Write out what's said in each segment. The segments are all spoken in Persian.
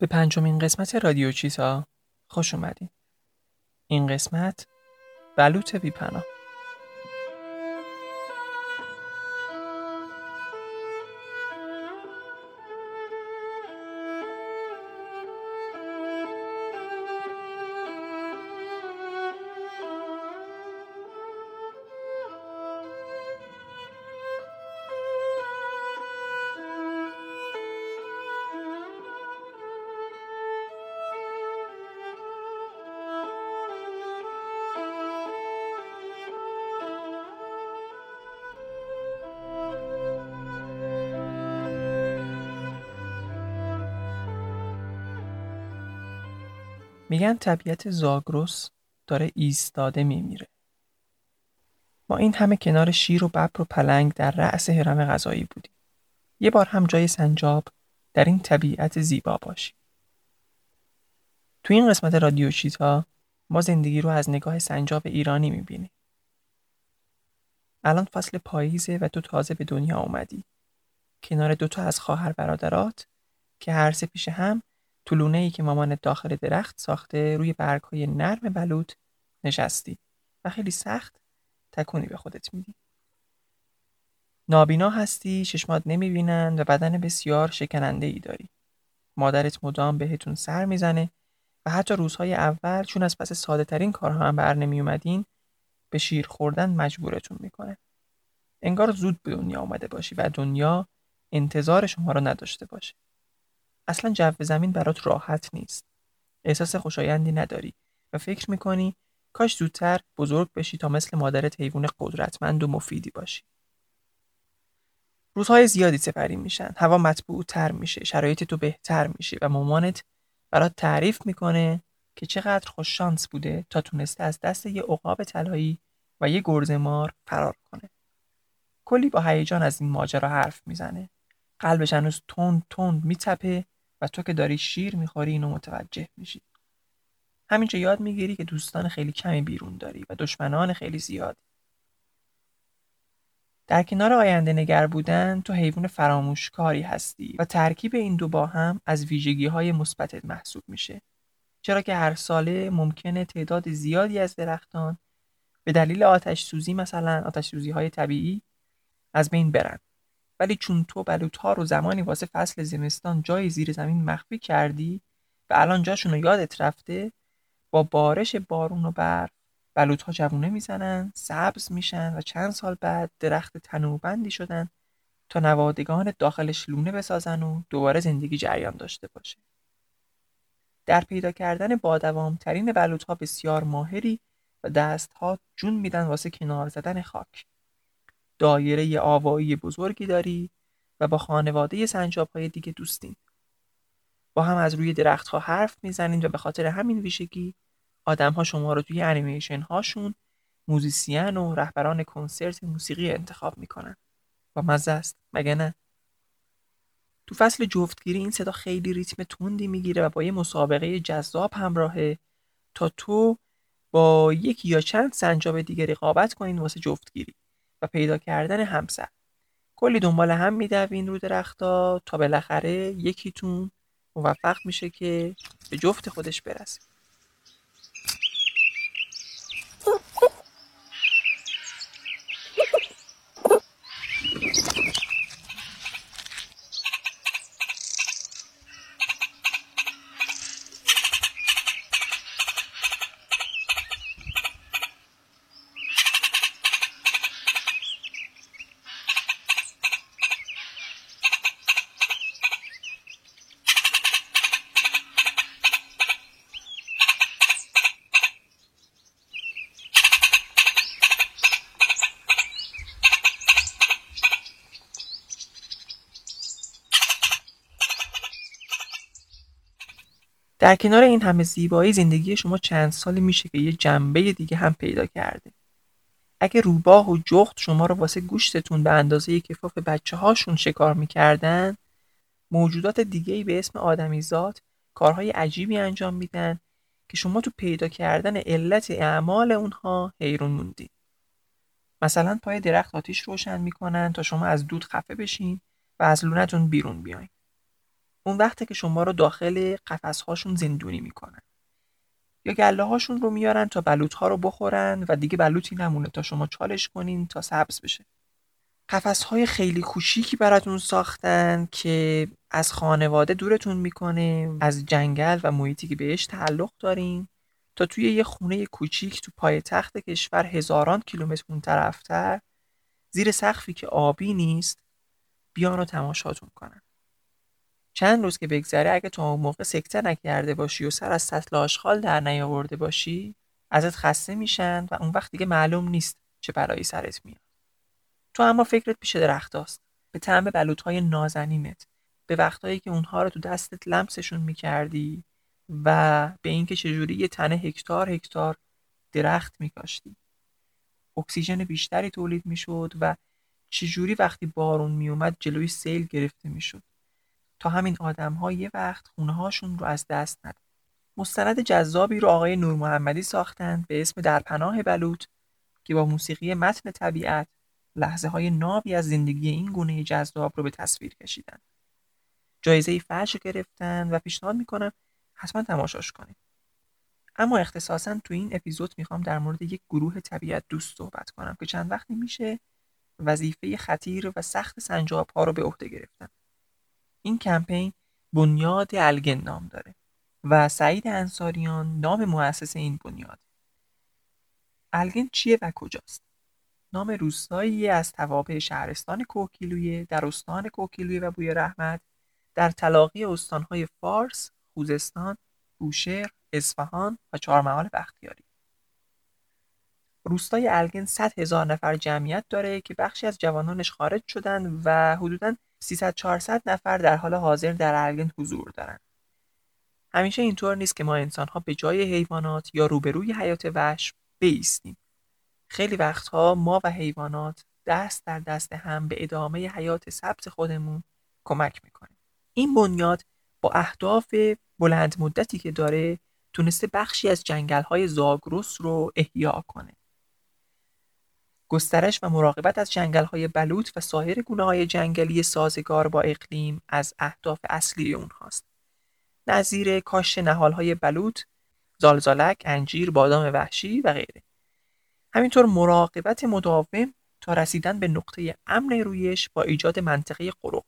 به پنجمین قسمت رادیو چیتا خوش اومدین. این قسمت بلوط بیپناه میگن طبیعت زاگرس داره ایستاده میمیره. ما این همه کنار شیر و ببر و پلنگ در رأس حرم غذایی بودیم. یه بار هم جای سنجاب در این طبیعت زیبا باشیم. تو این قسمت رادیو چیتا ما زندگی رو از نگاه سنجاب ایرانی می‌بینیم. الان فصل پاییزه و تو تازه به دنیا اومدی. کنار دوتا از خواهر برادرات که هر سه پیش هم تو ای که مامان داخل درخت ساخته روی برگ های نرم بلوط نشستی و خیلی سخت تکونی به خودت میدی. نابینا هستی، چشمات نمی‌بینند و بدن بسیار شکننده ای داری. مادرت مدام بهتون سر می‌زنه و حتی روزهای اول چون از پس ساده ترین کارها هم بر نمی اومدین به شیر خوردن مجبورتون می‌کنه. انگار زود به دنیا آمده باشی و دنیا انتظار شما رو نداشته باشه. اصلا جو زمین برات راحت نیست. احساس خوشایندی نداری و فکر می‌کنی کاش زودتر بزرگ بشی تا مثل مادرت حیوان قدرتمند و مفیدی باشی. روزهای زیادی سپری میشن. هوا مطبوع تر میشه. شرایط تو بهتر میشه و مامانت برات تعریف می‌کنه که چقدر خوش شانس بوده تا تونسته از دست یه عقاب طلایی و یه گرزمار فرار کنه. کلی با هیجان از این ماجرا حرف می‌زنه. قلبش هنوز تند تند میتپه و تو که داری شیر می‌خوری اینو متوجه میشی. همینجا یاد می‌گیری که دوستان خیلی کمی بیرون داری و دشمنان خیلی زیاد در کنار آینده نگر بودن تو حیوان فراموشکاری هستی و ترکیب این دو با هم از ویژگی های مثبتت محسوب میشه. چرا که هر ساله ممکنه تعداد زیادی از درختان به دلیل آتش سوزی مثلا آتش سوزی های طبیعی از بین برن. ولی چون تو ها رو زمانی واسه فصل زمستان جای زیر زمین مخفی کردی و الان جاشون رو یادت رفته با بارش بارون و برف ها جوونه می‌زنن سبز میشن و چند سال بعد درخت تنوبندی شدن تا نوادگان داخلش لونه بسازن و دوباره زندگی جریان داشته باشه. در پیدا کردن بادوامترین بلوط ها بسیار ماهری و دستها جون میدن واسه کنار زدن خاک. دایره آوایی بزرگی داری و با خانواده سنجاب های دیگه دوستین. با هم از روی درختها حرف می‌زنین و به خاطر همین ویژگی آدم ها شما رو توی انیمیشن هاشون موزیسین و رهبران کنسرت موسیقی انتخاب می‌کنن. با مزه است مگه نه؟ تو فصل جفتگیری این صدا خیلی ریتم تندی می‌گیره و با یه مسابقه جذاب همراهه تا تو با یکی یا چند سنجاب دیگه رقابت کنین واسه جفتگیری. و پیدا کردن همسر. کلی دنبال هم میدوین رو درختا تا بالاخره یکیتون موفق میشه که به جفت خودش برسه. در کنار این همه زیبایی زندگی شما چند سالی میشه که یه جنبه دیگه هم پیدا کرده. اگه روباه و جخت شما رو واسه گوشتتون به اندازه کفاف بچه هاشون شکار می‌کردن موجودات دیگه به اسم آدمیزاد کارهای عجیبی انجام میدن که شما تو پیدا کردن علت اعمال اونها حیرون موندید مثلا پای درخت آتیش روشن می‌کنن تا شما از دود خفه بشین و از لونتون بیرون بیاین. اون وقته که شما رو داخل قفس هاشون زندونی می‌کنن. یا گله هاشون رو میارن تا بلوط ها رو بخورن و دیگه بلوطی نمونه تا شما چالش کنین تا سبز بشه. قفس های خیلی کوچیکی براتون ساختن که از خانواده دورتون می‌کنه از جنگل و محیطی که بهش تعلق دارین. تا توی یه خونه کوچیک تو پای تخت کشور هزاران کیلومتر اون طرفتر زیر سقفی که آبی نیست بیان رو تماشاتون کنن. چند روز که بگذره اگه تو اون موقع سکته نکرده باشی و سر از سطل آشغال در نیاورده باشی ازت خسته میشن و اون وقت دیگه معلوم نیست چه برایی سرت میاد. تو اما فکرت پیش درخت هاست. به طعم بلوط های نازنینت. به وقتهایی که اونها رو تو دستت لمسشون می‌کردی و به اینکه چجوری یه تنه هکتار هکتار درخت میکاشتی. اکسیژن بیشتری تولید می‌شد و چجوری وقتی بارون میومد جلوی سیل گرفته می‌شد. تا همین آدم ها یه وقت خونه هاشون رو از دست ندن. مستند جذابی رو آقای نور محمدی ساختند به اسم در پناه بلوط که با موسیقی متن طبیعت لحظه های نابی از زندگی این گونه جذاب رو به تصویر کشیدن. جایزه فرش گرفتن و پیشنهاد می‌کنم حتما تماشاش کنید اما اختصاصا تو این اپیزود می‌خوام در مورد یک گروه طبیعت دوست صحبت کنم که چند وقتی میشه وظیفه خطیر و سخت سنجاب ها رو به عهده گرفتن. این کمپین بنیاد الگن نام داره و سعید انصاریان نام مؤسس این بنیاد. الگن چیه و کجاست؟ نام روستایی از توابع شهرستان کوکیلویه در استان کوکیلویه و بوی رحمت در تلاقی استانهای فارس، خوزستان، بوشهر، اصفهان و چهارمحال بختیاری. روستای الگن 100 هزار نفر جمعیت داره که بخشی از جوانانش خارج شدن و حدوداً 300 400 نفر در حال حاضر در الگن حضور دارند. همیشه اینطور نیست که ما انسانها به جای حیوانات یا روبروی حیات وحش بیستیم. خیلی وقتها ما و حیوانات دست در دست هم به ادامه حیات سبز خودمون کمک می‌کنیم. این بنیاد با اهداف بلند مدتی که داره تونسته بخشی از جنگل های زاگرس رو احیا کنه. گسترش و مراقبت از جنگل های بلوط و سایر گونه های جنگلی سازگار با اقلیم از اهداف اصلی اونهاست. نظیر کاشت نهال های بلوط، زالزالک، انجیر، بادام وحشی و غیره. همینطور مراقبت مداوم تا رسیدن به نقطه امن رویش با ایجاد منطقه قرق.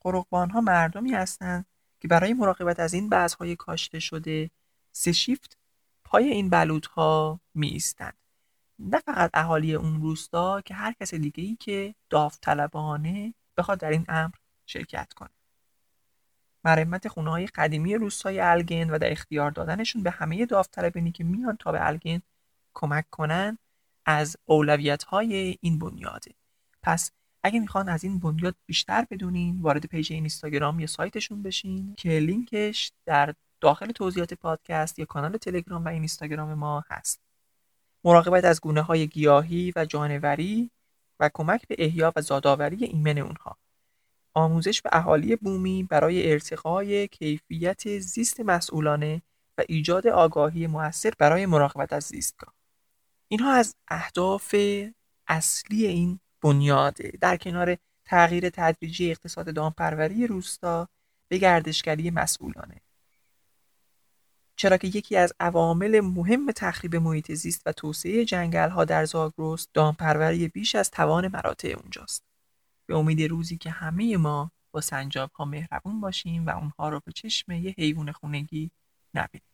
قرقبان ها مردمی هستند که برای مراقبت از این های کاشته شده سه شیفت پای این بلوط ها می ایستند. نه فقط اهالی اون روستا که هر کس دیگه ای که داوطلبانه بخواد در این امر شرکت کنه. مرمت خونه های قدیمی روستای الگن و در اختیار دادنشون به همه داوطلبانی که میان تا به الگن کمک کنن از اولویت های این بنیاده. پس اگه می‌خواین از این بنیاد بیشتر بدونین وارد page اینستاگرام یا سایتشون بشین که لینکش در داخل توضیحات پادکست یا کانال تلگرام و اینستاگرام ما هست. مراقبت از گونه های گیاهی و جانوری و کمک به احیا و زادآوری ایمن اونها. آموزش به اهالی بومی برای ارتقای کیفیت زیست مسئولانه و ایجاد آگاهی موثر برای مراقبت از زیستگاه. اینها از اهداف اصلی این بنیاده در کنار تغییر تدریجی اقتصاد دامپروری روستا به گردشگری مسئولانه. چرا که یکی از عوامل مهم تخریب محیط زیست و توسعه جنگل ها در زاگرس دامپروری بیش از توان مراتع اونجاست. به امید روزی که همه ما با سنجاب ها مهربون باشیم و اونها رو به چشم یه حیوان خونگی نبینیم.